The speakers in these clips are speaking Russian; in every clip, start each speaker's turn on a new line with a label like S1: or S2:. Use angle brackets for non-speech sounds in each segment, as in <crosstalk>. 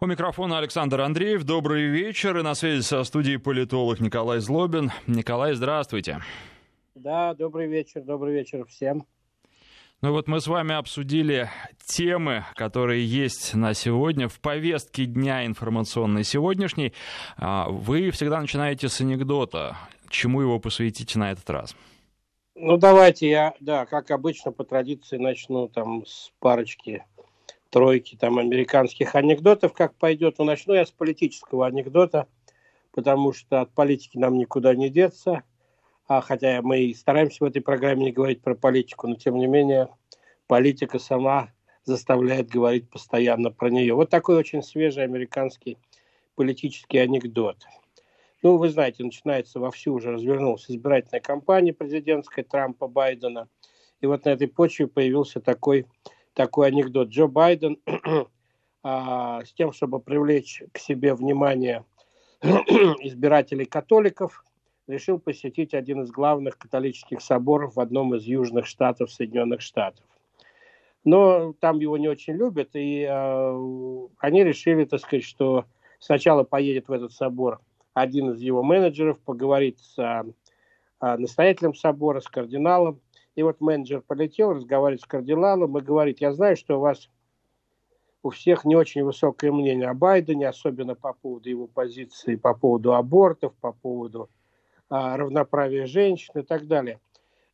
S1: У микрофона Александр Андреев. Добрый вечер. И на связи со студией политолог Николай Злобин. Николай, здравствуйте.
S2: Да, добрый вечер. Добрый вечер всем.
S1: Ну вот мы с вами обсудили темы, которые есть на сегодня в повестке дня информационной сегодняшней. А, вы всегда начинаете с анекдота. Чему его посвятите на этот раз?
S2: Ну, давайте я, да, как обычно, по традиции начну там с парочки, тройки там американских анекдотов, как пойдет. Но начну я с политического анекдота, потому что от политики нам никуда не деться – а хотя мы и стараемся в этой программе не говорить про политику, но тем не менее политика сама заставляет говорить постоянно про нее. Вот такой очень свежий американский политический анекдот. Ну, вы знаете, начинается вовсю уже развернулась избирательная кампания президентская Трампа, Байдена. И вот на этой почве появился такой, такой анекдот. Джо Байден <clears throat> а, с тем, чтобы привлечь к себе внимание <clears throat> избирателей католиков, решил посетить один из главных католических соборов в одном из южных штатов Соединенных Штатов. Но там его не очень любят, и э, они решили, так сказать, что сначала поедет в этот собор один из его менеджеров, поговорит с э, настоятелем собора, с кардиналом. И вот менеджер полетел, разговаривает с кардиналом и говорит, я знаю, что у вас у всех не очень высокое мнение о Байдене, особенно по поводу его позиции, по поводу абортов, по поводу а, равноправия женщин и так далее.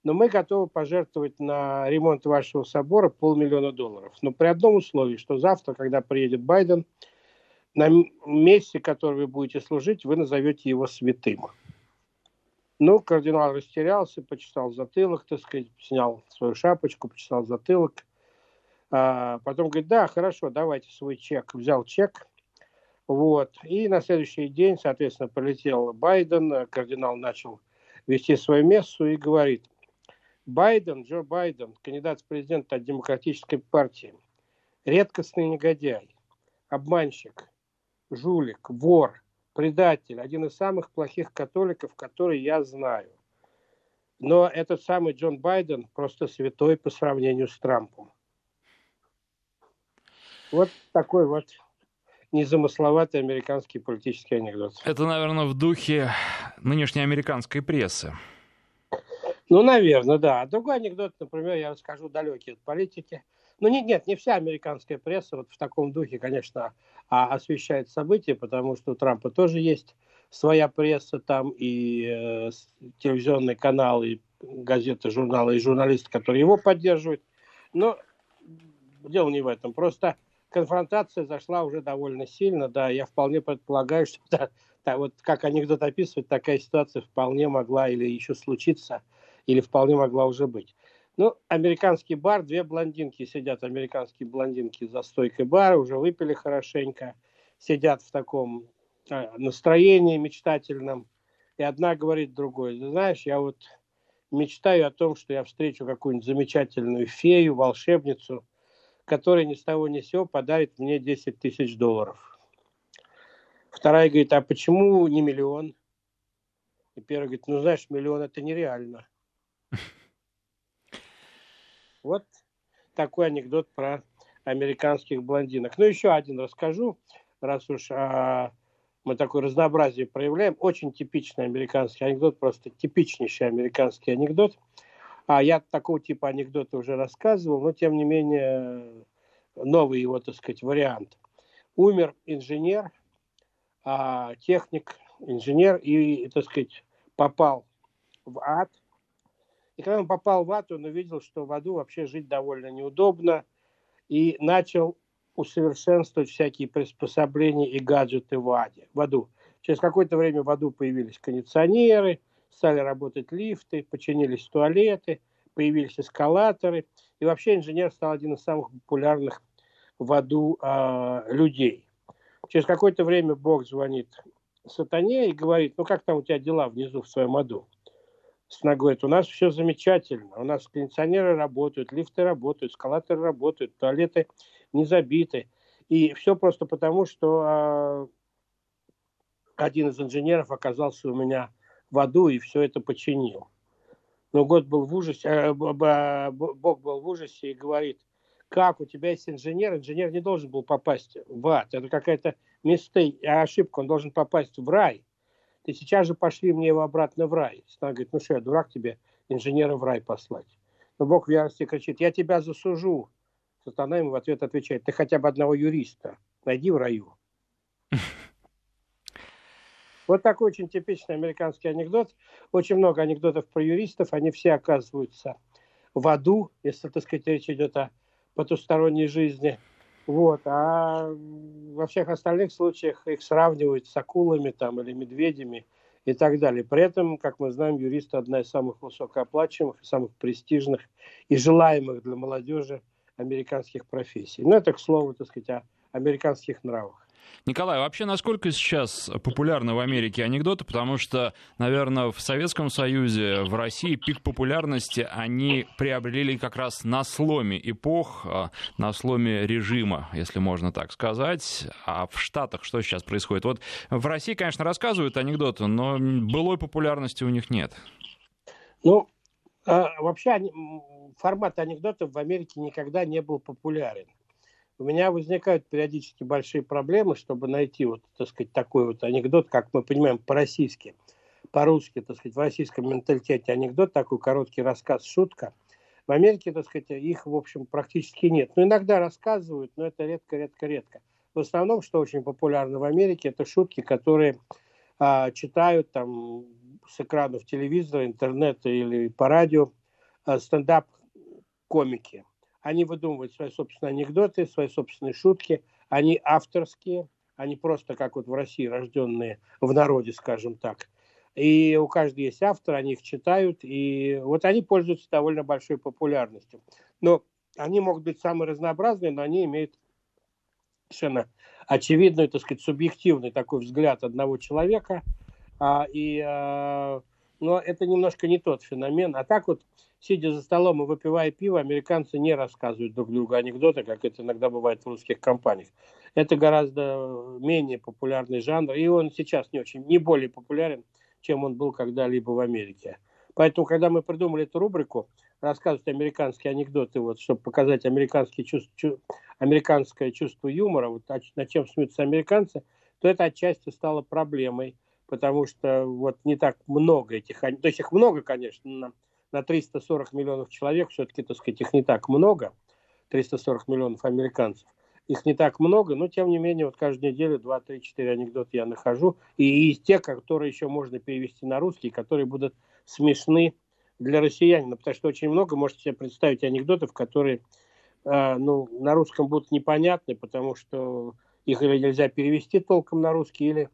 S2: Но мы готовы пожертвовать на ремонт вашего собора полмиллиона долларов. Но при одном условии, что завтра, когда приедет Байден, на месте, которое вы будете служить, вы назовете его святым. Ну, кардинал растерялся, почесал затылок, так сказать, снял свою шапочку, почесал затылок. А потом говорит, да, хорошо, давайте свой чек. Взял чек, вот. И на следующий день, соответственно, полетел Байден, кардинал начал вести свою мессу и говорит, Байден, Джо Байден, кандидат в президента от Демократической партии, редкостный негодяй, обманщик, жулик, вор, предатель, один из самых плохих католиков, которые я знаю. Но этот самый Джон Байден просто святой по сравнению с Трампом. Вот такой вот незамысловатый американский политический анекдот.
S1: Это, наверное, в духе нынешней американской прессы.
S2: Ну, наверное, да. А другой анекдот, например, я расскажу далекий от политики. Ну, нет, нет, не вся американская пресса вот в таком духе, конечно, а, освещает события, потому что у Трампа тоже есть своя пресса там, и э, телевизионный канал, и газеты, журналы, и журналисты, которые его поддерживают. Но дело не в этом. Просто конфронтация зашла уже довольно сильно, да, я вполне предполагаю, <laughs> что да, да, вот как анекдот описывает, такая ситуация вполне могла или еще случиться, или вполне могла уже быть. Ну, американский бар, две блондинки сидят, американские блондинки за стойкой бара, уже выпили хорошенько, сидят в таком а, настроении мечтательном, и одна говорит другой, знаешь, я вот мечтаю о том, что я встречу какую-нибудь замечательную фею, волшебницу, который ни с того ни с сего подарит мне 10 тысяч долларов. Вторая говорит, а почему не миллион? И первая говорит, ну знаешь, миллион это нереально. Вот такой анекдот про американских блондинок. Ну, еще один расскажу, раз уж а, мы такое разнообразие проявляем. Очень типичный американский анекдот, просто типичнейший американский анекдот – а я такого типа анекдоты уже рассказывал, но тем не менее новый его, так сказать, вариант. Умер инженер, а, техник, инженер, и, так сказать, попал в ад. И когда он попал в ад, он увидел, что в аду вообще жить довольно неудобно, и начал усовершенствовать всякие приспособления и гаджеты в, аде, в аду. Через какое-то время в аду появились кондиционеры – стали работать лифты, починились туалеты, появились эскалаторы. И вообще инженер стал один из самых популярных в аду э, людей. Через какое-то время Бог звонит сатане и говорит, ну как там у тебя дела внизу в своем аду? Сатана говорит, у нас все замечательно, у нас кондиционеры работают, лифты работают, эскалаторы работают, туалеты не забиты. И все просто потому, что э, один из инженеров оказался у меня в аду и все это починил. Но год был в ужасе, э, Бог был в ужасе и говорит, как у тебя есть инженер, инженер не должен был попасть в ад. Это какая-то мистей, ошибка, он должен попасть в рай. Ты сейчас же пошли мне его обратно в рай. Она говорит, ну что, я дурак тебе инженера в рай послать. Но Бог в ярости кричит, я тебя засужу. Сатана ему в ответ отвечает, ты хотя бы одного юриста найди в раю. <laughs> Вот такой очень типичный американский анекдот. Очень много анекдотов про юристов. Они все оказываются в аду, если, так сказать, речь идет о потусторонней жизни. Вот. А во всех остальных случаях их сравнивают с акулами там, или медведями и так далее. При этом, как мы знаем, юристы одна из самых высокооплачиваемых, самых престижных и желаемых для молодежи американских профессий. Ну, это, к слову, так сказать, о американских нравах.
S1: Николай, вообще насколько сейчас популярны в Америке анекдоты? Потому что, наверное, в Советском Союзе, в России пик популярности они приобрели как раз на сломе эпох, а, на сломе режима, если можно так сказать. А в Штатах что сейчас происходит? Вот в России, конечно, рассказывают анекдоты, но былой популярности у них нет.
S2: Ну, а, вообще формат анекдотов в Америке никогда не был популярен у меня возникают периодически большие проблемы, чтобы найти вот, так сказать, такой вот анекдот, как мы понимаем по-российски. По-русски, так сказать, в российском менталитете анекдот, такой короткий рассказ, шутка. В Америке, так сказать, их, в общем, практически нет. Но иногда рассказывают, но это редко-редко-редко. В основном, что очень популярно в Америке, это шутки, которые а, читают там с экранов телевизора, интернета или по радио а, стендап-комики. Они выдумывают свои собственные анекдоты, свои собственные шутки. Они авторские, они просто как вот в России рожденные в народе, скажем так. И у каждого есть автор, они их читают, и вот они пользуются довольно большой популярностью. Но они могут быть самые разнообразные, но они имеют совершенно очевидный, так сказать, субъективный такой взгляд одного человека. А, и, а, но это немножко не тот феномен. А так вот сидя за столом и выпивая пиво, американцы не рассказывают друг другу анекдоты, как это иногда бывает в русских компаниях. Это гораздо менее популярный жанр, и он сейчас не очень, не более популярен, чем он был когда-либо в Америке. Поэтому, когда мы придумали эту рубрику, рассказывать американские анекдоты, вот, чтобы показать американские чувства, американское чувство юмора, вот, над чем смеются американцы, то это отчасти стало проблемой, потому что вот не так много этих, то есть их много, конечно, 340 миллионов человек, все-таки, так сказать, их не так много, 340 миллионов американцев, их не так много, но тем не менее вот каждую неделю 2, 3, 4 анекдота я нахожу, и из тех, которые еще можно перевести на русский, которые будут смешны для россиянина, потому что очень много, можете себе представить анекдотов, которые э, ну, на русском будут непонятны, потому что их или нельзя перевести толком на русский, или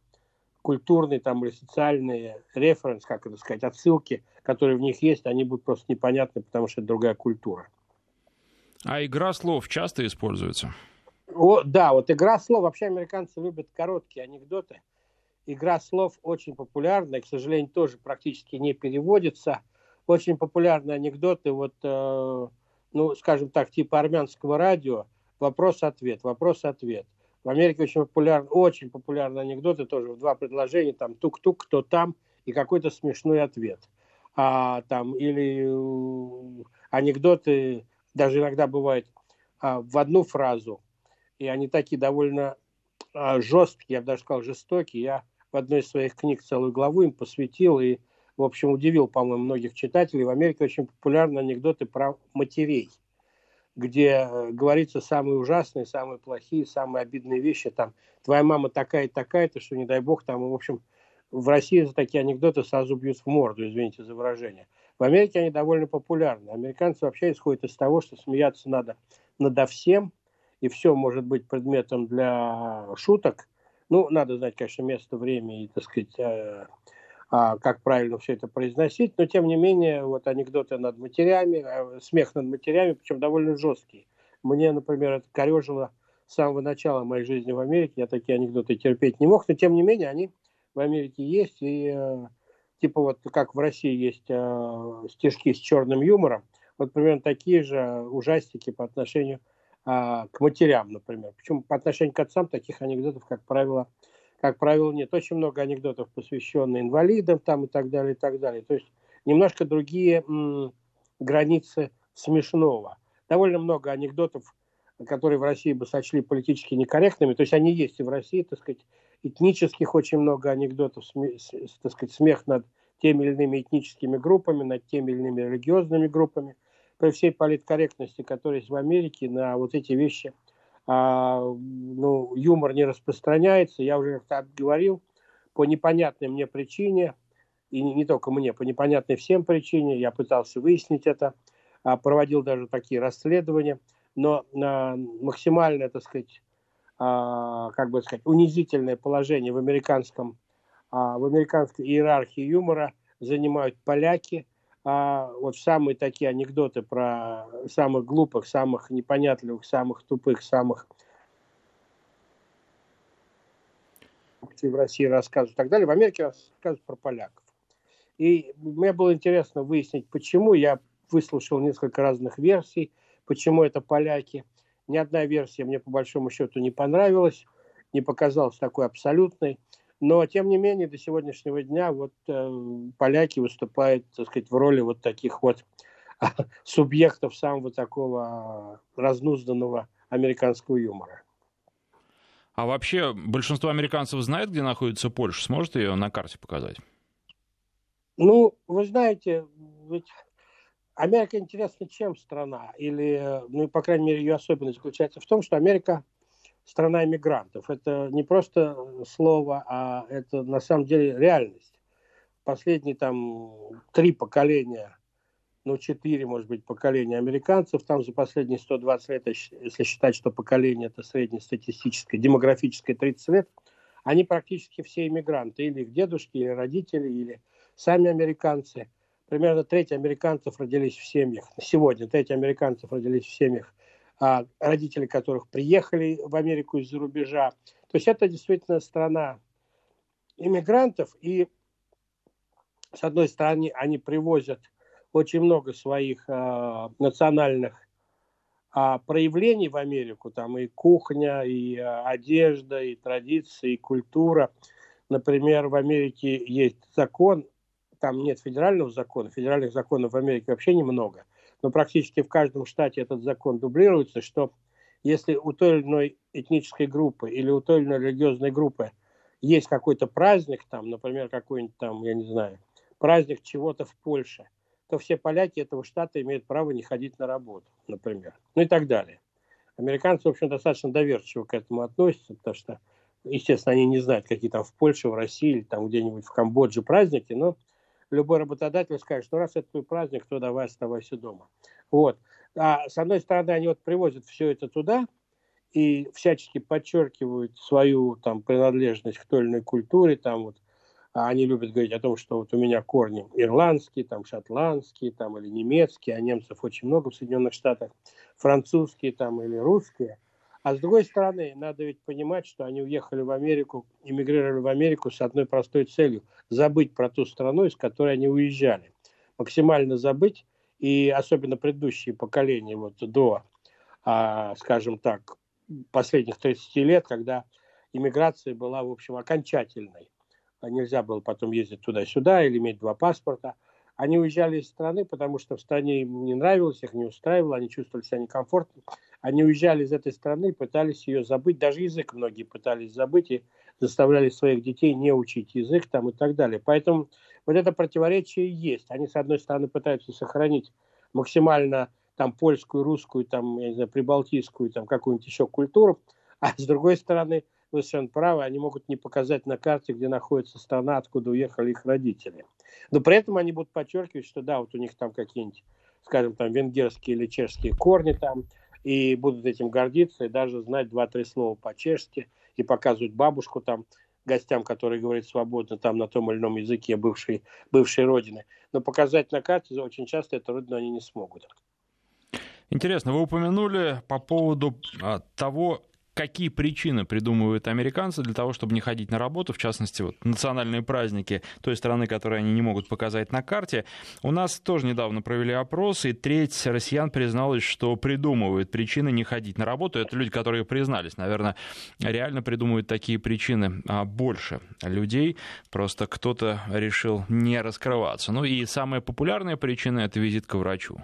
S2: культурные там или социальные референс, как это сказать, отсылки, которые в них есть, они будут просто непонятны, потому что это другая культура.
S1: А игра слов часто используется?
S2: О, да, вот игра слов. Вообще американцы любят короткие анекдоты. Игра слов очень популярна, к сожалению, тоже практически не переводится. Очень популярные анекдоты, вот, э, ну, скажем так, типа армянского радио, вопрос-ответ, вопрос-ответ – в Америке очень популярны, очень популярные анекдоты тоже в два предложения, там тук-тук, кто там, и какой-то смешной ответ. А, там, или э, анекдоты даже иногда бывают а, в одну фразу, и они такие довольно а, жесткие, я бы даже сказал жестокие. Я в одной из своих книг целую главу им посвятил и, в общем, удивил, по-моему, многих читателей. В Америке очень популярны анекдоты про матерей где э, говорится самые ужасные, самые плохие, самые обидные вещи. Там, твоя мама такая такая-то, что, не дай бог, там, в общем, в России за такие анекдоты сразу бьют в морду, извините за выражение. В Америке они довольно популярны. Американцы вообще исходят из того, что смеяться надо надо всем, и все может быть предметом для шуток. Ну, надо знать, конечно, место, время и, так сказать, э, как правильно все это произносить, но тем не менее, вот анекдоты над матерями, а, смех над матерями, причем довольно жесткий. Мне, например, это корежило с самого начала моей жизни в Америке, я такие анекдоты терпеть не мог, но тем не менее они в Америке есть, и э, типа вот как в России есть э, стишки с черным юмором, вот примерно такие же ужастики по отношению э, к матерям, например. Причем по отношению к отцам таких анекдотов, как правило, как правило, нет. Очень много анекдотов, посвященных инвалидам там и так далее, и так далее. То есть немножко другие м, границы смешного. Довольно много анекдотов которые в России бы сочли политически некорректными, то есть они есть и в России, так сказать, этнических очень много анекдотов, так сказать, смех над теми или иными этническими группами, над теми или иными религиозными группами, при всей политкорректности, которая есть в Америке, на вот эти вещи а, ну, юмор не распространяется. Я уже как-то говорил, по непонятной мне причине, и не, не только мне, по непонятной всем причине, я пытался выяснить это, а, проводил даже такие расследования, но а, максимально, так сказать, а, как бы сказать, унизительное положение в американском, в американской иерархии юмора занимают поляки. А, вот самые такие анекдоты про самых глупых, самых непонятливых, самых тупых, самых в России рассказывают и так далее, в Америке рассказывают про поляков. И мне было интересно выяснить, почему. Я выслушал несколько разных версий, почему это поляки – ни одна версия мне по большому счету не понравилась, не показалась такой абсолютной. Но, тем не менее, до сегодняшнего дня вот э, поляки выступают, так сказать, в роли вот таких вот <laughs> субъектов самого такого разнузданного американского юмора.
S1: А вообще большинство американцев знает, где находится Польша? Сможет ее на карте показать?
S2: Ну, вы знаете, ведь Америка интересна чем страна? Или, ну, по крайней мере, ее особенность заключается в том, что Америка страна иммигрантов. Это не просто слово, а это на самом деле реальность. Последние там три поколения, ну, четыре, может быть, поколения американцев, там за последние 120 лет, если считать, что поколение это среднестатистическое, демографическое 30 лет, они практически все иммигранты, или их дедушки, или родители, или сами американцы – примерно треть американцев родились в семьях, сегодня треть американцев родились в семьях, родители которых приехали в Америку из-за рубежа. То есть это действительно страна иммигрантов, и с одной стороны они привозят очень много своих а, национальных а, проявлений в Америку, там и кухня, и а, одежда, и традиции, и культура. Например, в Америке есть закон там нет федерального закона, федеральных законов в Америке вообще немного, но практически в каждом штате этот закон дублируется, что если у той или иной этнической группы или у той или иной религиозной группы есть какой-то праздник, там, например, какой-нибудь там, я не знаю, праздник чего-то в Польше, то все поляки этого штата имеют право не ходить на работу, например, ну и так далее. Американцы, в общем, достаточно доверчиво к этому относятся, потому что, естественно, они не знают, какие там в Польше, в России или там где-нибудь в Камбодже праздники, но любой работодатель скажет, что раз это твой праздник, то давай оставайся дома. Вот. А с одной стороны, они вот привозят все это туда и всячески подчеркивают свою там принадлежность к той или иной культуре, там вот а они любят говорить о том, что вот у меня корни ирландские, там шотландские, там или немецкие, а немцев очень много в Соединенных Штатах, французские там или русские – а с другой стороны, надо ведь понимать, что они уехали в Америку, эмигрировали в Америку с одной простой целью – забыть про ту страну, из которой они уезжали. Максимально забыть, и особенно предыдущие поколения, вот до, а, скажем так, последних 30 лет, когда иммиграция была, в общем, окончательной. Нельзя было потом ездить туда-сюда или иметь два паспорта. Они уезжали из страны, потому что в стране им не нравилось, их не устраивало, они чувствовали себя некомфортно. Они уезжали из этой страны, пытались ее забыть, даже язык многие пытались забыть и заставляли своих детей не учить язык там и так далее. Поэтому вот это противоречие есть. Они, с одной стороны, пытаются сохранить максимально там польскую, русскую, там, я не знаю, прибалтийскую, там какую-нибудь еще культуру, а с другой стороны, вы совершенно правы, они могут не показать на карте, где находится страна, откуда уехали их родители. Но при этом они будут подчеркивать, что да, вот у них там какие-нибудь, скажем, там венгерские или чешские корни там, и будут этим гордиться, и даже знать два-три слова по-чешски, и показывать бабушку там гостям, которые говорят свободно там на том или ином языке бывшей, бывшей родины. Но показать на карте очень часто эту родину они не смогут.
S1: Интересно, вы упомянули по поводу а, того, какие причины придумывают американцы для того, чтобы не ходить на работу, в частности, вот, национальные праздники той страны, которые они не могут показать на карте. У нас тоже недавно провели опрос, и треть россиян призналась, что придумывают причины не ходить на работу. Это люди, которые признались. Наверное, реально придумывают такие причины а, больше людей. Просто кто-то решил не раскрываться. Ну и самая популярная причина — это визит к врачу.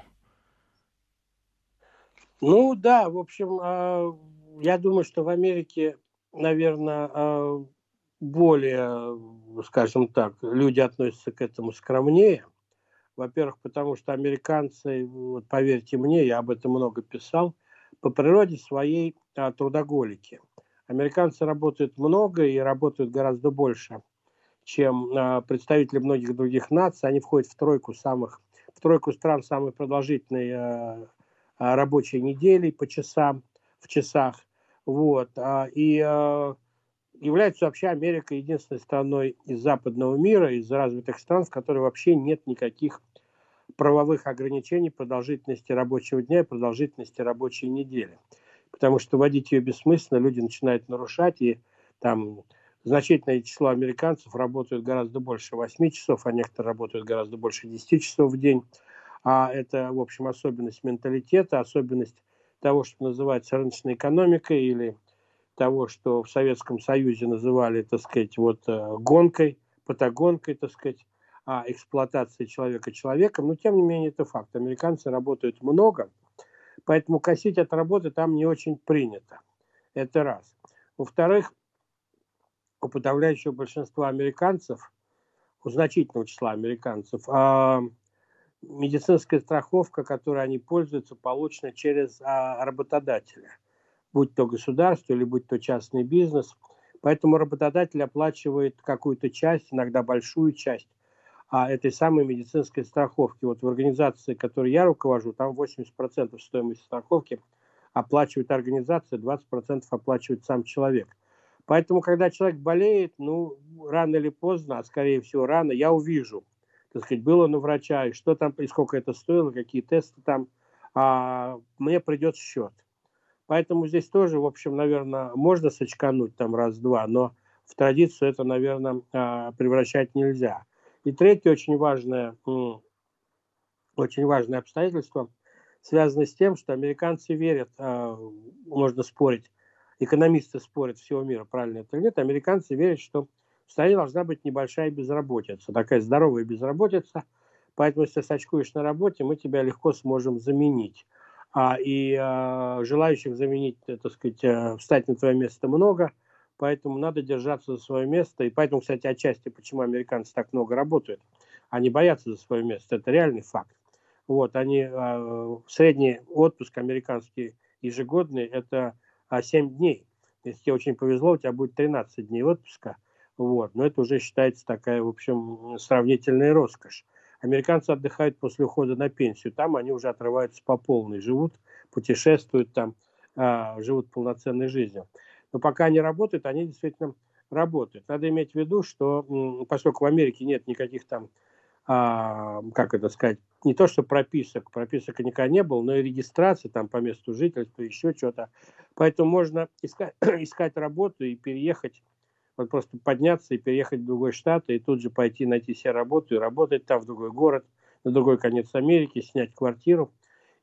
S2: Ну да, в общем, а, я думаю, что в Америке, наверное, а, более, скажем так, люди относятся к этому скромнее. Во-первых, потому что американцы, вот поверьте мне, я об этом много писал, по природе своей а, трудоголики. Американцы работают много и работают гораздо больше, чем представители многих других наций. Они входят в тройку самых, в тройку стран самой продолжительной а, рабочей недели по часам, в часах. Вот. А, и а, является вообще Америка единственной страной из западного мира, из развитых стран, в которой вообще нет никаких правовых ограничений продолжительности рабочего дня и продолжительности рабочей недели. Потому что вводить ее бессмысленно, люди начинают нарушать, и там значительное число американцев работают гораздо больше 8 часов, а некоторые работают гораздо больше 10 часов в день а это, в общем, особенность менталитета, особенность того, что называется рыночной экономикой или того, что в Советском Союзе называли, так сказать, вот э, гонкой, патагонкой, так сказать, а эксплуатацией человека человеком. Но, тем не менее, это факт. Американцы работают много, поэтому косить от работы там не очень принято. Это раз. Во-вторых, у подавляющего большинства американцев, у значительного числа американцев, а, медицинская страховка, которой они пользуются, получена через а, работодателя, будь то государство или будь то частный бизнес. Поэтому работодатель оплачивает какую-то часть, иногда большую часть а, этой самой медицинской страховки. Вот в организации, которой я руковожу, там 80% стоимости страховки оплачивает организация, 20% оплачивает сам человек. Поэтому, когда человек болеет, ну, рано или поздно, а скорее всего рано, я увижу – так сказать, было на врача, и что там, и сколько это стоило, какие тесты там, а мне придет счет. Поэтому здесь тоже, в общем, наверное, можно сочкануть там раз-два, но в традицию это, наверное, а, превращать нельзя. И третье очень важное, очень важное обстоятельство связано с тем, что американцы верят, а, можно спорить, экономисты спорят всего мира, правильно это или нет, американцы верят, что в стране должна быть небольшая безработица, такая здоровая безработица. Поэтому, если ты очкуешь на работе, мы тебя легко сможем заменить. А, и а, желающих заменить, э, так сказать, а, встать на твое место много, поэтому надо держаться за свое место. И поэтому, кстати, отчасти, почему американцы так много работают. Они боятся за свое место, это реальный факт. Вот, они, а, средний отпуск американский ежегодный, это а, 7 дней. Если тебе очень повезло, у тебя будет 13 дней отпуска – вот. Но это уже считается такая, в общем, сравнительная роскошь. Американцы отдыхают после ухода на пенсию. Там они уже отрываются по полной, живут, путешествуют там, а, живут полноценной жизнью. Но пока они работают, они действительно работают. Надо иметь в виду, что поскольку в Америке нет никаких там, а, как это сказать, не то что прописок, прописок никогда не было, но и регистрации там по месту жительства, еще что-то. Поэтому можно искать, <clears throat> искать работу и переехать вот просто подняться и переехать в другой штат, и тут же пойти найти себе работу и работать там, в другой город, на другой конец Америки, снять квартиру.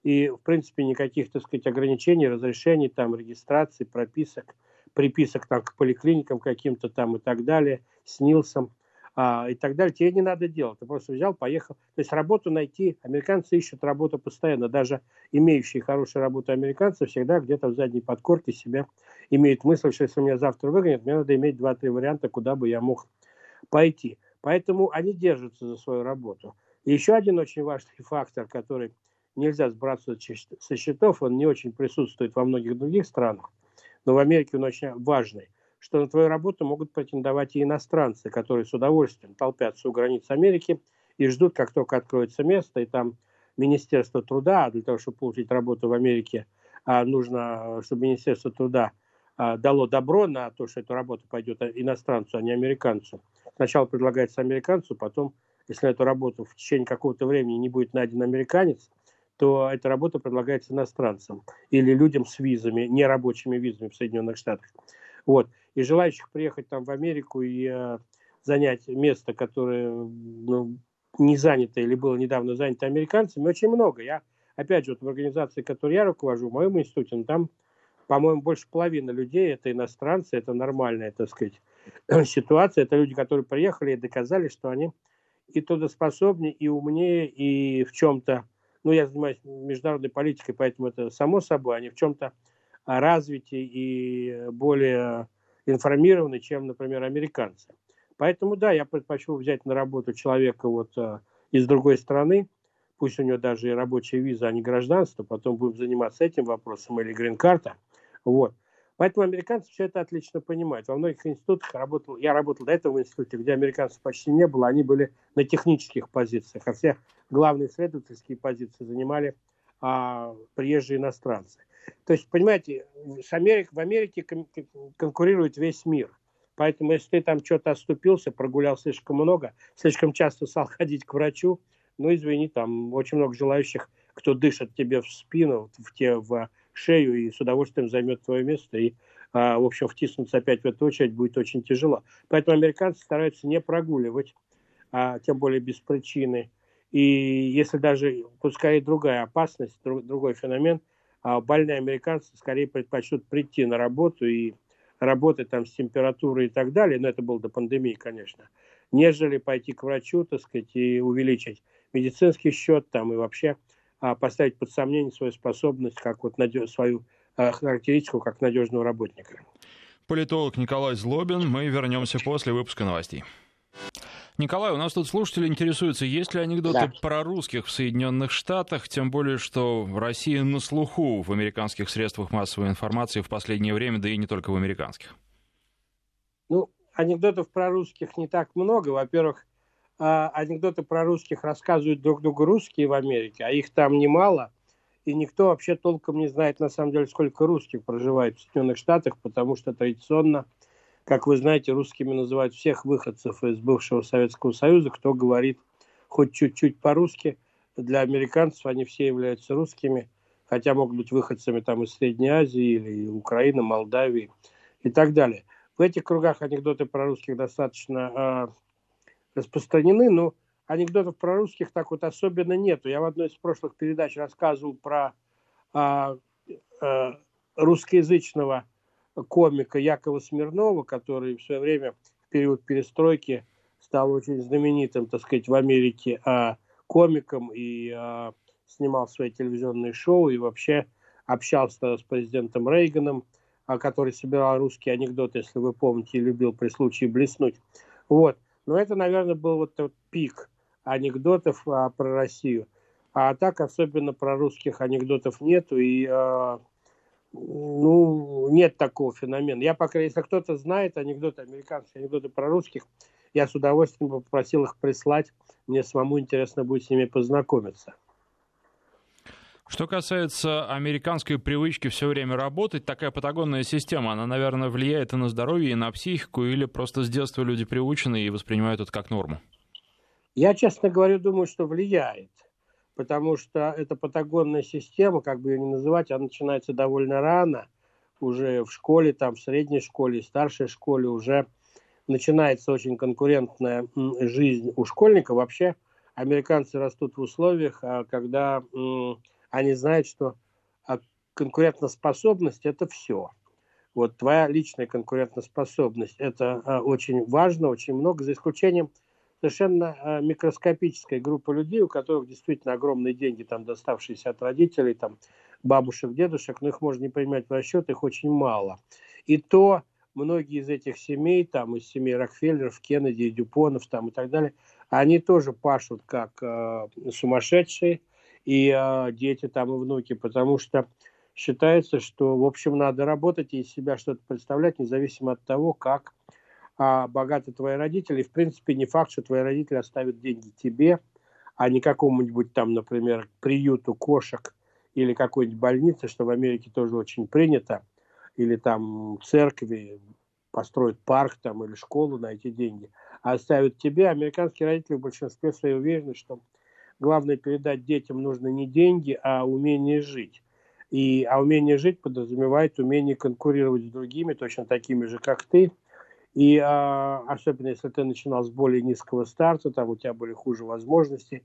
S2: И, в принципе, никаких, так сказать, ограничений, разрешений, там, регистрации, прописок, приписок там к поликлиникам каким-то там и так далее, с НИЛСом – а, и так далее, тебе не надо делать. Ты просто взял, поехал. То есть работу найти, американцы ищут работу постоянно. Даже имеющие хорошую работу американцы всегда где-то в задней подкорке себя имеют мысль, что если меня завтра выгонят, мне надо иметь два-три варианта, куда бы я мог пойти. Поэтому они держатся за свою работу. И еще один очень важный фактор, который нельзя сбрасывать со счетов, он не очень присутствует во многих других странах, но в Америке он очень важный – что на твою работу могут претендовать и иностранцы, которые с удовольствием толпятся у границ Америки и ждут, как только откроется место, и там Министерство труда, а для того, чтобы получить работу в Америке, а, нужно, чтобы Министерство труда а, дало добро на то, что эта работа пойдет иностранцу, а не американцу. Сначала предлагается американцу, потом, если на эту работу в течение какого-то времени не будет найден американец, то эта работа предлагается иностранцам или людям с визами, нерабочими визами в Соединенных Штатах. Вот и желающих приехать там в Америку и э, занять место, которое ну, не занято или было недавно занято американцами, очень много. Я, опять же, вот в организации, которой я руковожу, в моем институте, ну, там, по-моему, больше половины людей это иностранцы, это нормальная, так сказать, <clears throat> ситуация. Это люди, которые приехали и доказали, что они и трудоспособнее, и умнее, и в чем-то ну, я занимаюсь международной политикой, поэтому это само собой, они в чем-то развитее и более информированы, чем, например, американцы. Поэтому, да, я предпочел взять на работу человека вот э, из другой страны, пусть у него даже и рабочая виза, а не гражданство, потом будем заниматься этим вопросом или грин-карта. Вот. Поэтому американцы все это отлично понимают. Во многих институтах работал, я работал до этого в институте, где американцев почти не было, они были на технических позициях, а все главные исследовательские позиции занимали а, приезжие иностранцы. То есть, понимаете, с Америк, в Америке кон- конкурирует весь мир. Поэтому, если ты там что-то оступился, прогулял слишком много, слишком часто стал <laughs> ходить к врачу, ну, извини, там очень много желающих, кто дышит тебе в спину, в, те, в шею и с удовольствием займет твое место. И, а, в общем, втиснуться опять в эту очередь будет очень тяжело. Поэтому американцы стараются не прогуливать, а, тем более без причины. И если даже, пускай другая опасность, друг, другой феномен – а больные американцы скорее предпочтут прийти на работу и работать там с температурой и так далее, но это было до пандемии, конечно, нежели пойти к врачу, так сказать, и увеличить медицинский счет там и вообще а, поставить под сомнение свою способность, как вот надеж... свою а, характеристику как надежного работника.
S1: Политолог Николай Злобин. Мы вернемся после выпуска новостей. Николай, у нас тут слушатели интересуются, есть ли анекдоты да. про русских в Соединенных Штатах, тем более, что Россия на слуху в американских средствах массовой информации в последнее время, да и не только в американских.
S2: Ну, анекдотов про русских не так много. Во-первых, а, анекдоты про русских рассказывают друг другу русские в Америке, а их там немало. И никто вообще толком не знает, на самом деле, сколько русских проживает в Соединенных Штатах, потому что традиционно как вы знаете, русскими называют всех выходцев из бывшего Советского Союза, кто говорит хоть чуть-чуть по-русски. Для американцев они все являются русскими, хотя могут быть выходцами там из Средней Азии или Украины, Молдавии и так далее. В этих кругах анекдоты про русских достаточно э, распространены, но анекдотов про русских так вот особенно нету. Я в одной из прошлых передач рассказывал про э, э, русскоязычного комика Якова Смирнова, который в свое время в период перестройки стал очень знаменитым, так сказать, в Америке а, комиком и а, снимал свои телевизионные шоу и вообще общался с президентом Рейганом, а, который собирал русские анекдоты, если вы помните, и любил при случае блеснуть. Вот. Но это, наверное, был вот тот пик анекдотов а, про Россию. А так особенно про русских анекдотов нету. И а, ну, нет такого феномена. Я пока, если кто-то знает анекдоты американские, анекдоты про русских, я с удовольствием попросил их прислать. Мне самому интересно будет с ними познакомиться.
S1: Что касается американской привычки все время работать, такая патагонная система, она, наверное, влияет и на здоровье, и на психику, или просто с детства люди приучены и воспринимают это как норму?
S2: Я, честно говоря, думаю, что влияет потому что эта патагонная система, как бы ее ни называть, она начинается довольно рано, уже в школе, там, в средней школе, старшей школе уже начинается очень конкурентная жизнь у школьника. Вообще американцы растут в условиях, а, когда они знают, что а, конкурентоспособность – это все. Вот твоя личная конкурентоспособность – это а, очень важно, очень много, за исключением – совершенно э, микроскопическая группа людей, у которых действительно огромные деньги, там, доставшиеся от родителей, там, бабушек, дедушек, но их можно не принимать в расчет, их очень мало. И то многие из этих семей, там, из семей Рокфеллеров, Кеннеди, Дюпонов, там, и так далее, они тоже пашут как э, сумасшедшие, и э, дети там, и внуки, потому что считается, что, в общем, надо работать и из себя что-то представлять, независимо от того, как а богаты твои родители. в принципе, не факт, что твои родители оставят деньги тебе, а не какому-нибудь там, например, приюту кошек или какой-нибудь больнице, что в Америке тоже очень принято, или там церкви, построить парк там или школу на эти деньги, а оставят тебе. Американские родители в большинстве своей уверены, что главное передать детям нужно не деньги, а умение жить. И, а умение жить подразумевает умение конкурировать с другими, точно такими же, как ты, и а, особенно если ты начинал с более низкого старта, там у тебя были хуже возможности,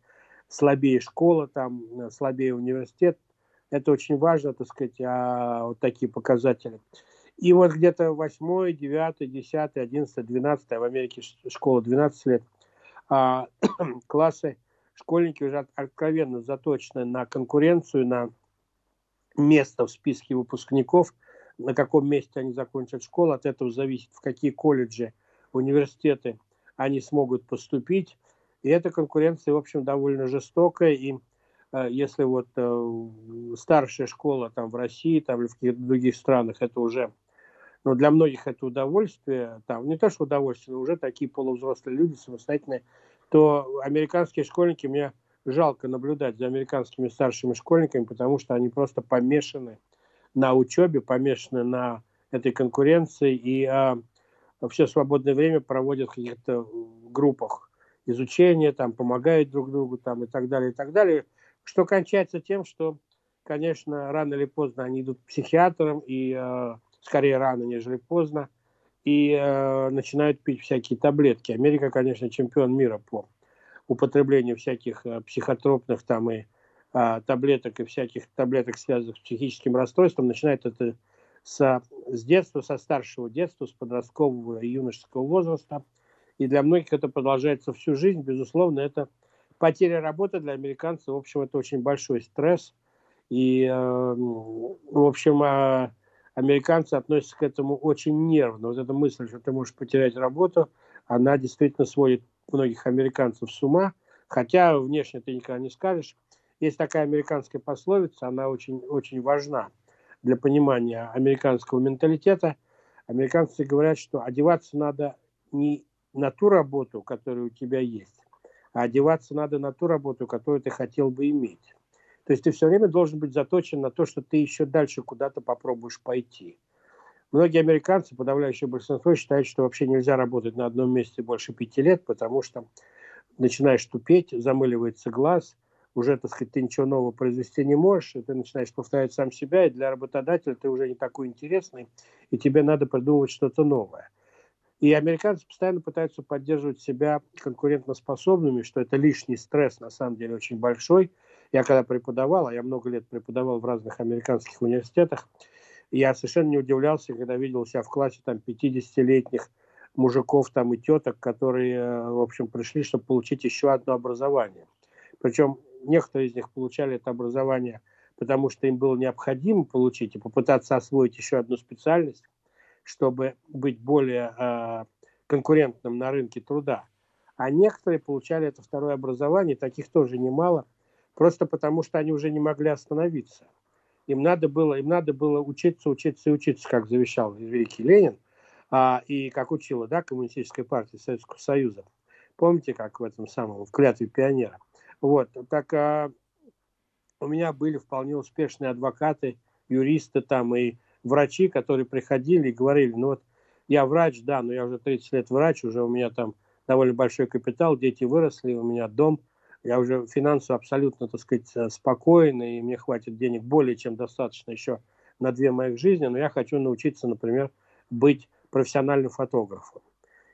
S2: слабее школа, там слабее университет. Это очень важно, так сказать, а, вот такие показатели. И вот где-то 8, 9, 10, 11, 12, в Америке школа 12 лет, а, <clears throat> классы школьники уже откровенно заточены на конкуренцию, на место в списке выпускников, на каком месте они закончат школу, от этого зависит, в какие колледжи, университеты они смогут поступить. И эта конкуренция, в общем, довольно жестокая. И э, если вот э, старшая школа там в России там, или в каких-то других странах, это уже, ну, для многих это удовольствие, там, не то что удовольствие, но уже такие полувзрослые люди самостоятельные, то американские школьники, мне жалко наблюдать за американскими старшими школьниками, потому что они просто помешаны на учебе, помешаны на этой конкуренции и а, все свободное время проводят в каких-то группах изучения, там, помогают друг другу там, и так далее, и так далее, что кончается тем, что, конечно, рано или поздно они идут к психиатрам, и э, скорее рано, нежели поздно, и э, начинают пить всякие таблетки. Америка, конечно, чемпион мира по употреблению всяких э, психотропных там и э, таблеток и всяких таблеток, связанных с психическим расстройством. Начинает это с, с детства, со старшего детства, с подросткового и юношеского возраста. И для многих это продолжается всю жизнь. Безусловно, это потеря работы для американцев. В общем, это очень большой стресс. И, э, в общем, э, американцы относятся к этому очень нервно. Вот эта мысль, что ты можешь потерять работу, она действительно сводит многих американцев с ума, хотя внешне ты никогда не скажешь. Есть такая американская пословица, она очень, очень важна для понимания американского менталитета. Американцы говорят, что одеваться надо не на ту работу, которая у тебя есть, а одеваться надо на ту работу, которую ты хотел бы иметь. То есть ты все время должен быть заточен на то, что ты еще дальше куда-то попробуешь пойти. Многие американцы, подавляющее большинство, считают, что вообще нельзя работать на одном месте больше пяти лет, потому что начинаешь тупеть, замыливается глаз, уже, так сказать, ты ничего нового произвести не можешь, и ты начинаешь повторять сам себя, и для работодателя ты уже не такой интересный, и тебе надо придумывать что-то новое. И американцы постоянно пытаются поддерживать себя конкурентоспособными, что это лишний стресс, на самом деле, очень большой – я когда преподавал, а я много лет преподавал в разных американских университетах, я совершенно не удивлялся, когда видел себя в классе там 50-летних мужиков там и теток, которые, э, в общем, пришли, чтобы получить еще одно образование. Причем некоторые из них получали это образование, потому что им было необходимо получить и попытаться освоить еще одну специальность, чтобы быть более э, конкурентным на рынке труда. А некоторые получали это второе образование, таких тоже немало – просто потому что они уже не могли остановиться. Им надо было, им надо было учиться, учиться и учиться, как завещал великий Ленин, а, и как учила да, Коммунистическая партия Советского Союза. Помните, как в этом самом, в клятве пионера? Вот, так а, у меня были вполне успешные адвокаты, юристы там и врачи, которые приходили и говорили, ну вот я врач, да, но я уже 30 лет врач, уже у меня там довольно большой капитал, дети выросли, у меня дом, я уже финансово абсолютно, так сказать, э, спокоен, и мне хватит денег более чем достаточно еще на две моих жизни, но я хочу научиться, например, быть профессиональным фотографом.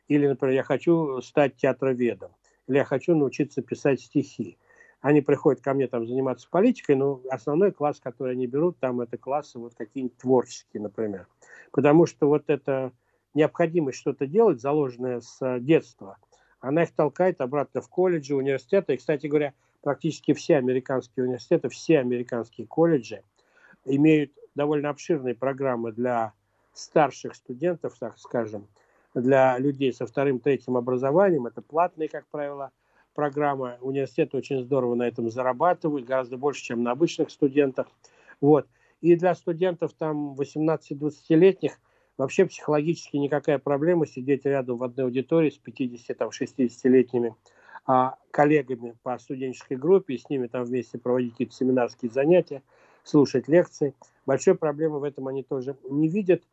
S2: Или, например, я хочу стать театроведом. Или я хочу научиться писать стихи. Они приходят ко мне там заниматься политикой, но основной класс, который они берут, там это классы вот какие-нибудь творческие, например. Потому что вот эта необходимость что-то делать, заложенная с детства – она их толкает обратно в колледжи, университеты. И, кстати говоря, практически все американские университеты, все американские колледжи имеют довольно обширные программы для старших студентов, так скажем, для людей со вторым, третьим образованием. Это платные, как правило, программы. Университеты очень здорово на этом зарабатывают, гораздо больше, чем на обычных студентах. Вот. И для студентов там 18-20-летних – Вообще психологически никакая проблема сидеть рядом в одной аудитории с 50-60-летними а, коллегами по студенческой группе, и с ними там вместе проводить какие-то семинарские занятия, слушать лекции. Большой проблемы в этом они тоже не видят.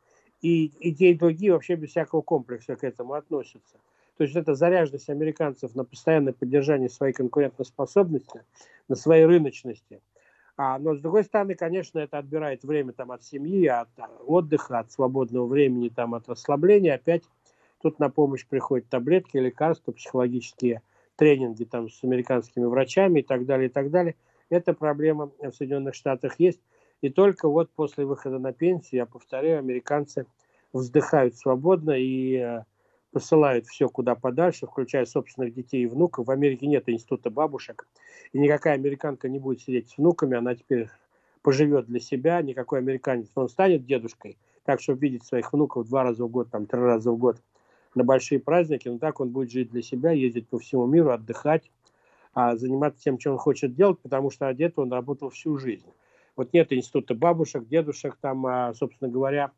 S2: И, и те, и другие вообще без всякого комплекса к этому относятся. То есть это заряженность американцев на постоянное поддержание своей конкурентоспособности, на своей рыночности – а, но, с другой стороны, конечно, это отбирает время там, от семьи, от отдыха, от свободного времени, там, от расслабления. Опять тут на помощь приходят таблетки, лекарства, психологические тренинги там, с американскими врачами и так далее, и так далее. Эта проблема в Соединенных Штатах есть. И только вот после выхода на пенсию, я повторяю, американцы вздыхают свободно и э, посылают все куда подальше, включая собственных детей и внуков. В Америке нет института бабушек, и никакая американка не будет сидеть с внуками, она теперь поживет для себя, никакой американец, он станет дедушкой, так, чтобы видеть своих внуков два раза в год, там, три раза в год на большие праздники, но так он будет жить для себя, ездить по всему миру, отдыхать, а заниматься тем, чем он хочет делать, потому что одет он работал всю жизнь. Вот нет института бабушек, дедушек, там, а, собственно говоря,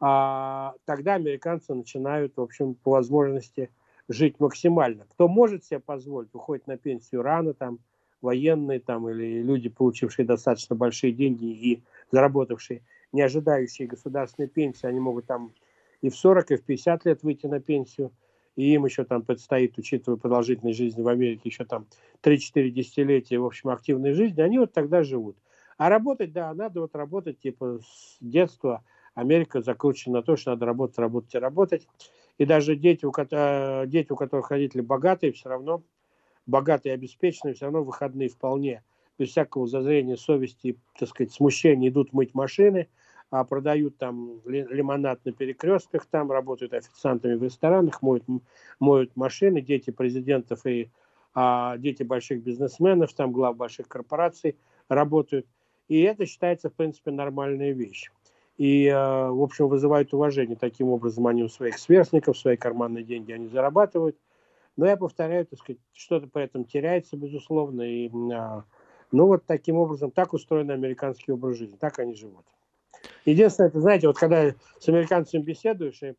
S2: а, тогда американцы начинают, в общем, по возможности жить максимально. Кто может себе позволить, уходит на пенсию рано, там, военные там, или люди, получившие достаточно большие деньги и заработавшие, не ожидающие государственной пенсии, они могут там и в 40, и в 50 лет выйти на пенсию, и им еще там предстоит, учитывая продолжительность жизни в Америке, еще там 3-4 десятилетия, в общем, активной жизни, они вот тогда живут. А работать, да, надо вот работать, типа, с детства. Америка закручена на то, что надо работать, работать и работать. И даже дети, у, которых, дети, у которых родители богатые, все равно богатые и обеспеченные, все равно выходные вполне без всякого зазрения совести, так сказать, смущения идут мыть машины, а продают там лимонад на перекрестках, там работают официантами в ресторанах, моют, моют машины, дети президентов и а, дети больших бизнесменов, там глав больших корпораций работают. И это считается, в принципе, нормальная вещь. И, э, в общем, вызывает уважение. Таким образом, они у своих сверстников, свои карманные деньги они зарабатывают. Но я повторяю, так сказать, что-то при этом теряется, безусловно. И, а, ну, вот таким образом, так устроен американский образ жизни. Так они живут. Единственное, это, знаете, вот когда с американцами беседуешь и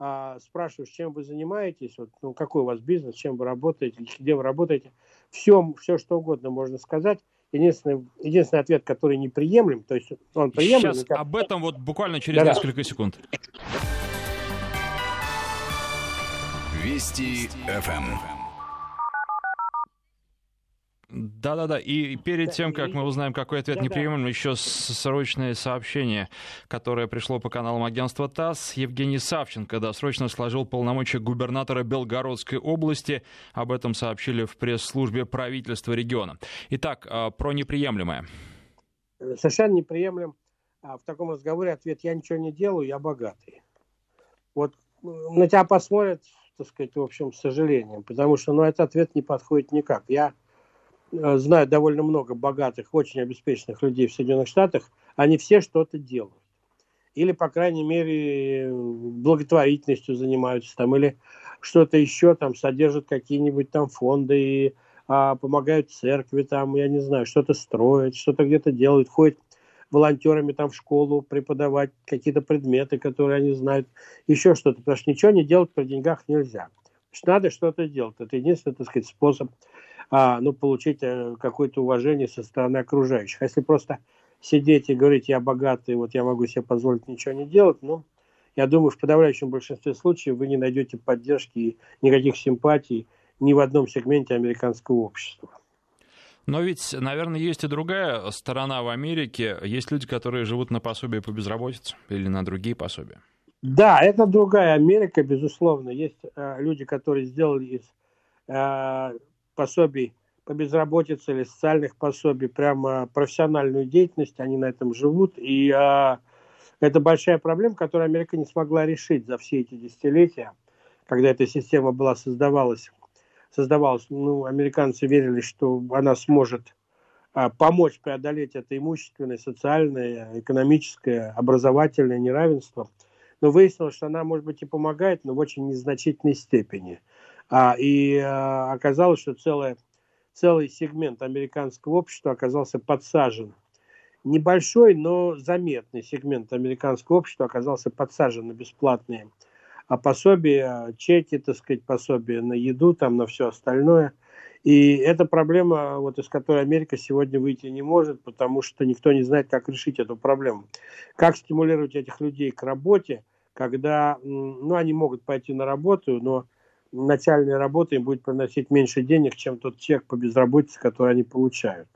S2: а, спрашиваешь, чем вы занимаетесь, вот, ну, какой у вас бизнес, чем вы работаете, где вы работаете, все, все что угодно можно сказать. Единственный, единственный ответ, который неприемлем, то есть он приемлем.
S1: Сейчас как... об этом вот буквально через Да-да. несколько секунд.
S3: Вести ФМ.
S1: Да-да-да, и перед тем, как мы узнаем, какой ответ неприемлем, еще срочное сообщение, которое пришло по каналам агентства ТАСС. Евгений Савченко досрочно сложил полномочия губернатора Белгородской области. Об этом сообщили в пресс-службе правительства региона. Итак, а, про неприемлемое.
S2: Совершенно неприемлем. А в таком разговоре ответ «я ничего не делаю, я богатый». Вот на тебя посмотрят, так сказать, в общем, с сожалением, потому что ну, этот ответ не подходит никак. Я знаю довольно много богатых, очень обеспеченных людей в Соединенных Штатах, они все что-то делают. Или, по крайней мере, благотворительностью занимаются там, или что-то еще там, содержат какие-нибудь там фонды и а, помогают церкви там, я не знаю, что-то строят, что-то где-то делают, ходят волонтерами там в школу преподавать какие-то предметы, которые они знают, еще что-то, потому что ничего не делать при деньгах нельзя. Значит, надо что-то делать. Это единственный, так сказать, способ а, ну, получить э, какое-то уважение со стороны окружающих. А если просто сидеть и говорить, я богатый, вот я могу себе позволить ничего не делать, ну, я думаю, в подавляющем большинстве случаев вы не найдете поддержки и никаких симпатий ни в одном сегменте американского общества.
S1: Но ведь, наверное, есть и другая сторона в Америке. Есть люди, которые живут на пособие по безработице или на другие пособия.
S2: Да, это другая Америка, безусловно. Есть э, люди, которые сделали из э, пособий по безработице или социальных пособий, прямо профессиональную деятельность, они на этом живут. И а, это большая проблема, которую Америка не смогла решить за все эти десятилетия, когда эта система была создавалась. создавалась ну, американцы верили, что она сможет а, помочь преодолеть это имущественное, социальное, экономическое, образовательное неравенство. Но выяснилось, что она, может быть, и помогает, но в очень незначительной степени – а, и а, оказалось, что целое, целый сегмент американского общества оказался подсажен. Небольшой, но заметный сегмент американского общества оказался подсажен на бесплатные а пособия, чеки, так сказать, пособия на еду, там, на все остальное. И это проблема, вот, из которой Америка сегодня выйти не может, потому что никто не знает, как решить эту проблему. Как стимулировать этих людей к работе, когда ну, они могут пойти на работу, но начальная работа им будет приносить меньше денег, чем тот чек по безработице, который они получают.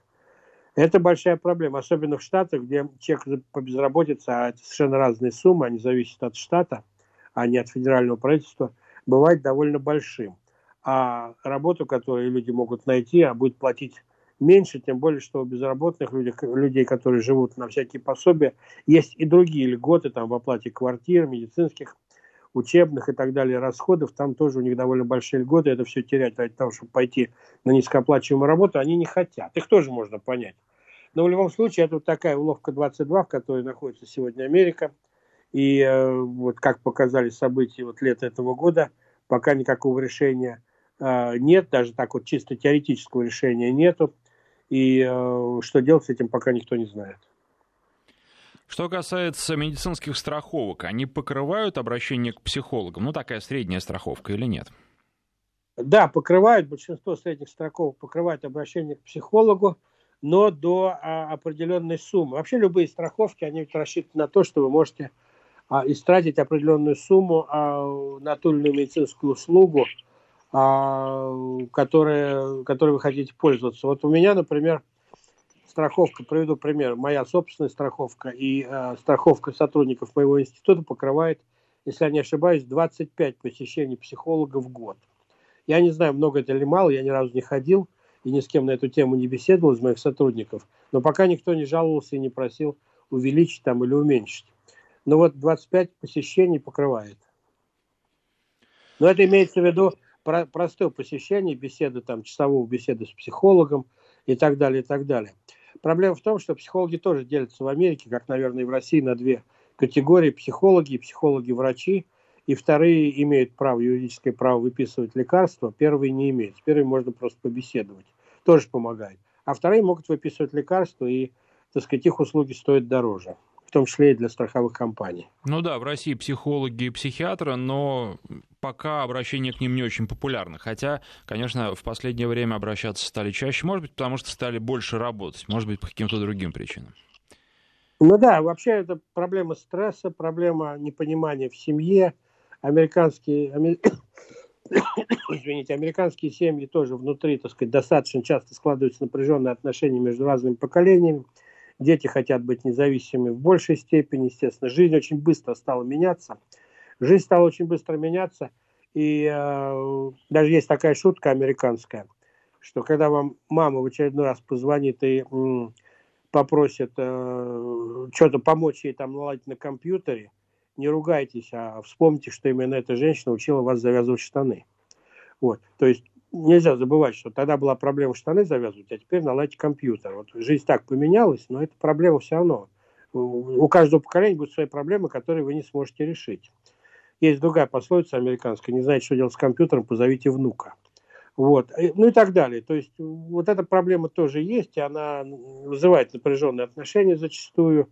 S2: Это большая проблема, особенно в Штатах, где чек по безработице, а это совершенно разные суммы, они зависят от штата, а не от федерального правительства, бывает довольно большим. А работу, которую люди могут найти, а будет платить меньше, тем более, что у безработных людей, людей, которые живут на всякие пособия, есть и другие льготы там, в оплате квартир, медицинских учебных и так далее расходов, там тоже у них довольно большие льготы, это все терять ради того, чтобы пойти на низкооплачиваемую работу, они не хотят. Их тоже можно понять. Но в любом случае, это вот такая уловка 22, в которой находится сегодня Америка. И э, вот как показали события вот лет этого года, пока никакого решения нет, даже так вот чисто теоретического решения нету. И э, что делать с этим, пока никто не знает.
S1: Что касается медицинских страховок, они покрывают обращение к психологам? Ну, такая средняя страховка или нет?
S2: Да, покрывают. Большинство средних страховок покрывают обращение к психологу, но до а, определенной суммы. Вообще любые страховки, они рассчитаны на то, что вы можете а, истратить определенную сумму а, на ту или иную медицинскую услугу, а, которая, которой вы хотите пользоваться. Вот у меня, например, страховка, приведу пример, моя собственная страховка и э, страховка сотрудников моего института покрывает, если я не ошибаюсь, 25 посещений психолога в год. Я не знаю, много это или мало, я ни разу не ходил и ни с кем на эту тему не беседовал из моих сотрудников, но пока никто не жаловался и не просил увеличить там или уменьшить. Но вот 25 посещений покрывает. Но это имеется в виду про простое посещение, беседы там, часового беседы с психологом и так далее, и так далее. Проблема в том, что психологи тоже делятся в Америке, как, наверное, и в России, на две категории. Психологи и психологи-врачи. И вторые имеют право, юридическое право выписывать лекарства, первые не имеют. С первыми можно просто побеседовать. Тоже помогает. А вторые могут выписывать лекарства, и, так сказать, их услуги стоят дороже том числе и для страховых компаний.
S1: Ну да, в России психологи и психиатры, но пока обращение к ним не очень популярно. Хотя, конечно, в последнее время обращаться стали чаще, может быть, потому что стали больше работать, может быть, по каким-то другим причинам.
S2: Ну да, вообще это проблема стресса, проблема непонимания в семье. Американские, амер... <coughs> извините, американские семьи тоже внутри, так сказать, достаточно часто складываются напряженные отношения между разными поколениями. Дети хотят быть независимыми в большей степени, естественно. Жизнь очень быстро стала меняться. Жизнь стала очень быстро меняться. И э, даже есть такая шутка американская, что когда вам мама в очередной раз позвонит и э, попросит э, что-то помочь ей там наладить на компьютере, не ругайтесь, а вспомните, что именно эта женщина учила вас завязывать штаны. Вот. То есть нельзя забывать, что тогда была проблема штаны завязывать, а теперь наладить компьютер. Вот жизнь так поменялась, но эта проблема все равно. У каждого поколения будут свои проблемы, которые вы не сможете решить. Есть другая пословица американская, не знаете, что делать с компьютером, позовите внука. Вот. Ну и так далее. То есть вот эта проблема тоже есть, и она вызывает напряженные отношения зачастую.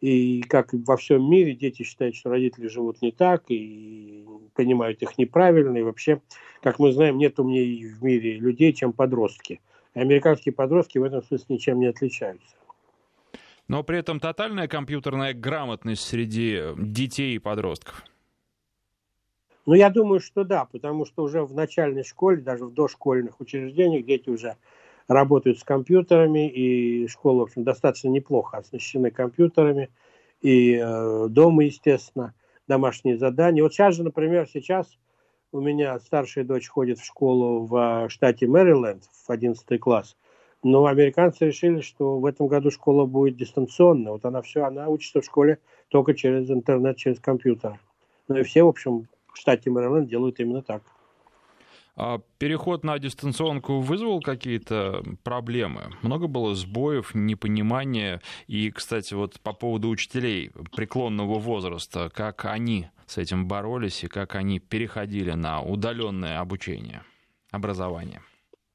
S2: И как во всем мире, дети считают, что родители живут не так, и понимают их неправильно. И вообще, как мы знаем, нет умнее в мире людей, чем подростки. И американские подростки в этом смысле ничем не отличаются.
S1: Но при этом тотальная компьютерная грамотность среди детей и подростков.
S2: Ну, я думаю, что да, потому что уже в начальной школе, даже в дошкольных учреждениях дети уже работают с компьютерами, и школы, в общем, достаточно неплохо оснащены компьютерами, и э, дома, естественно, домашние задания. Вот сейчас же, например, сейчас у меня старшая дочь ходит в школу в штате Мэриленд, в 11 класс, но американцы решили, что в этом году школа будет дистанционно. Вот она все, она учится в школе только через интернет, через компьютер. Ну и все, в общем, в штате Мэриленд делают именно так.
S1: А переход на дистанционку вызвал какие-то проблемы? Много было сбоев, непонимания? И, кстати, вот по поводу учителей преклонного возраста, как они с этим боролись и как они переходили на удаленное обучение, образование?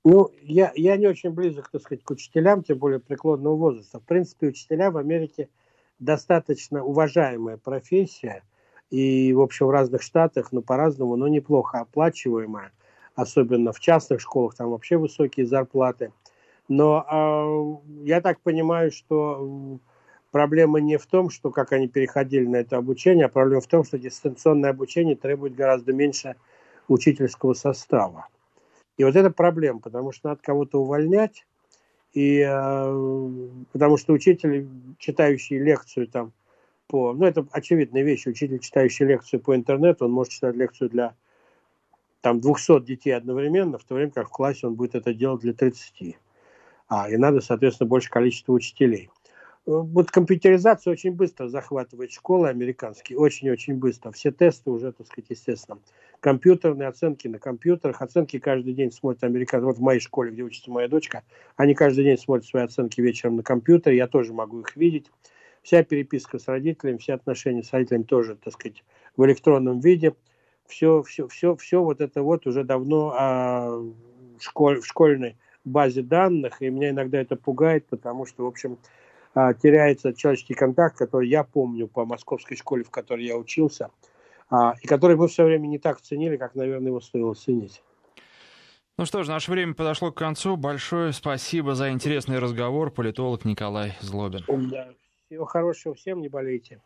S2: Ну, я, я не очень близок, так сказать, к учителям, тем более преклонного возраста. В принципе, учителя в Америке достаточно уважаемая профессия, и, в общем, в разных штатах, ну, по-разному, но неплохо оплачиваемая – особенно в частных школах, там вообще высокие зарплаты. Но э, я так понимаю, что проблема не в том, что как они переходили на это обучение, а проблема в том, что дистанционное обучение требует гораздо меньше учительского состава. И вот это проблема, потому что надо кого-то увольнять, и э, потому что учитель, читающий лекцию там по, ну это очевидная вещь, учитель, читающий лекцию по интернету, он может читать лекцию для там 200 детей одновременно, в то время как в классе он будет это делать для 30. А, и надо, соответственно, больше количества учителей. вот компьютеризация очень быстро захватывает школы американские, очень-очень быстро. Все тесты уже, так сказать, естественно. Компьютерные оценки на компьютерах, оценки каждый день смотрят американцы. Вот в моей школе, где учится моя дочка, они каждый день смотрят свои оценки вечером на компьютере, я тоже могу их видеть. Вся переписка с родителями, все отношения с родителями тоже, так сказать, в электронном виде. Все, все, все, все вот это вот уже давно а, в, школь, в школьной базе данных, и меня иногда это пугает, потому что, в общем, а, теряется человеческий контакт, который я помню по московской школе, в которой я учился, а, и который мы все время не так ценили, как, наверное, его стоило ценить.
S1: Ну что ж, наше время подошло к концу. Большое спасибо за интересный разговор. Политолог Николай Злобин.
S2: Да. Всего хорошего всем, не болейте.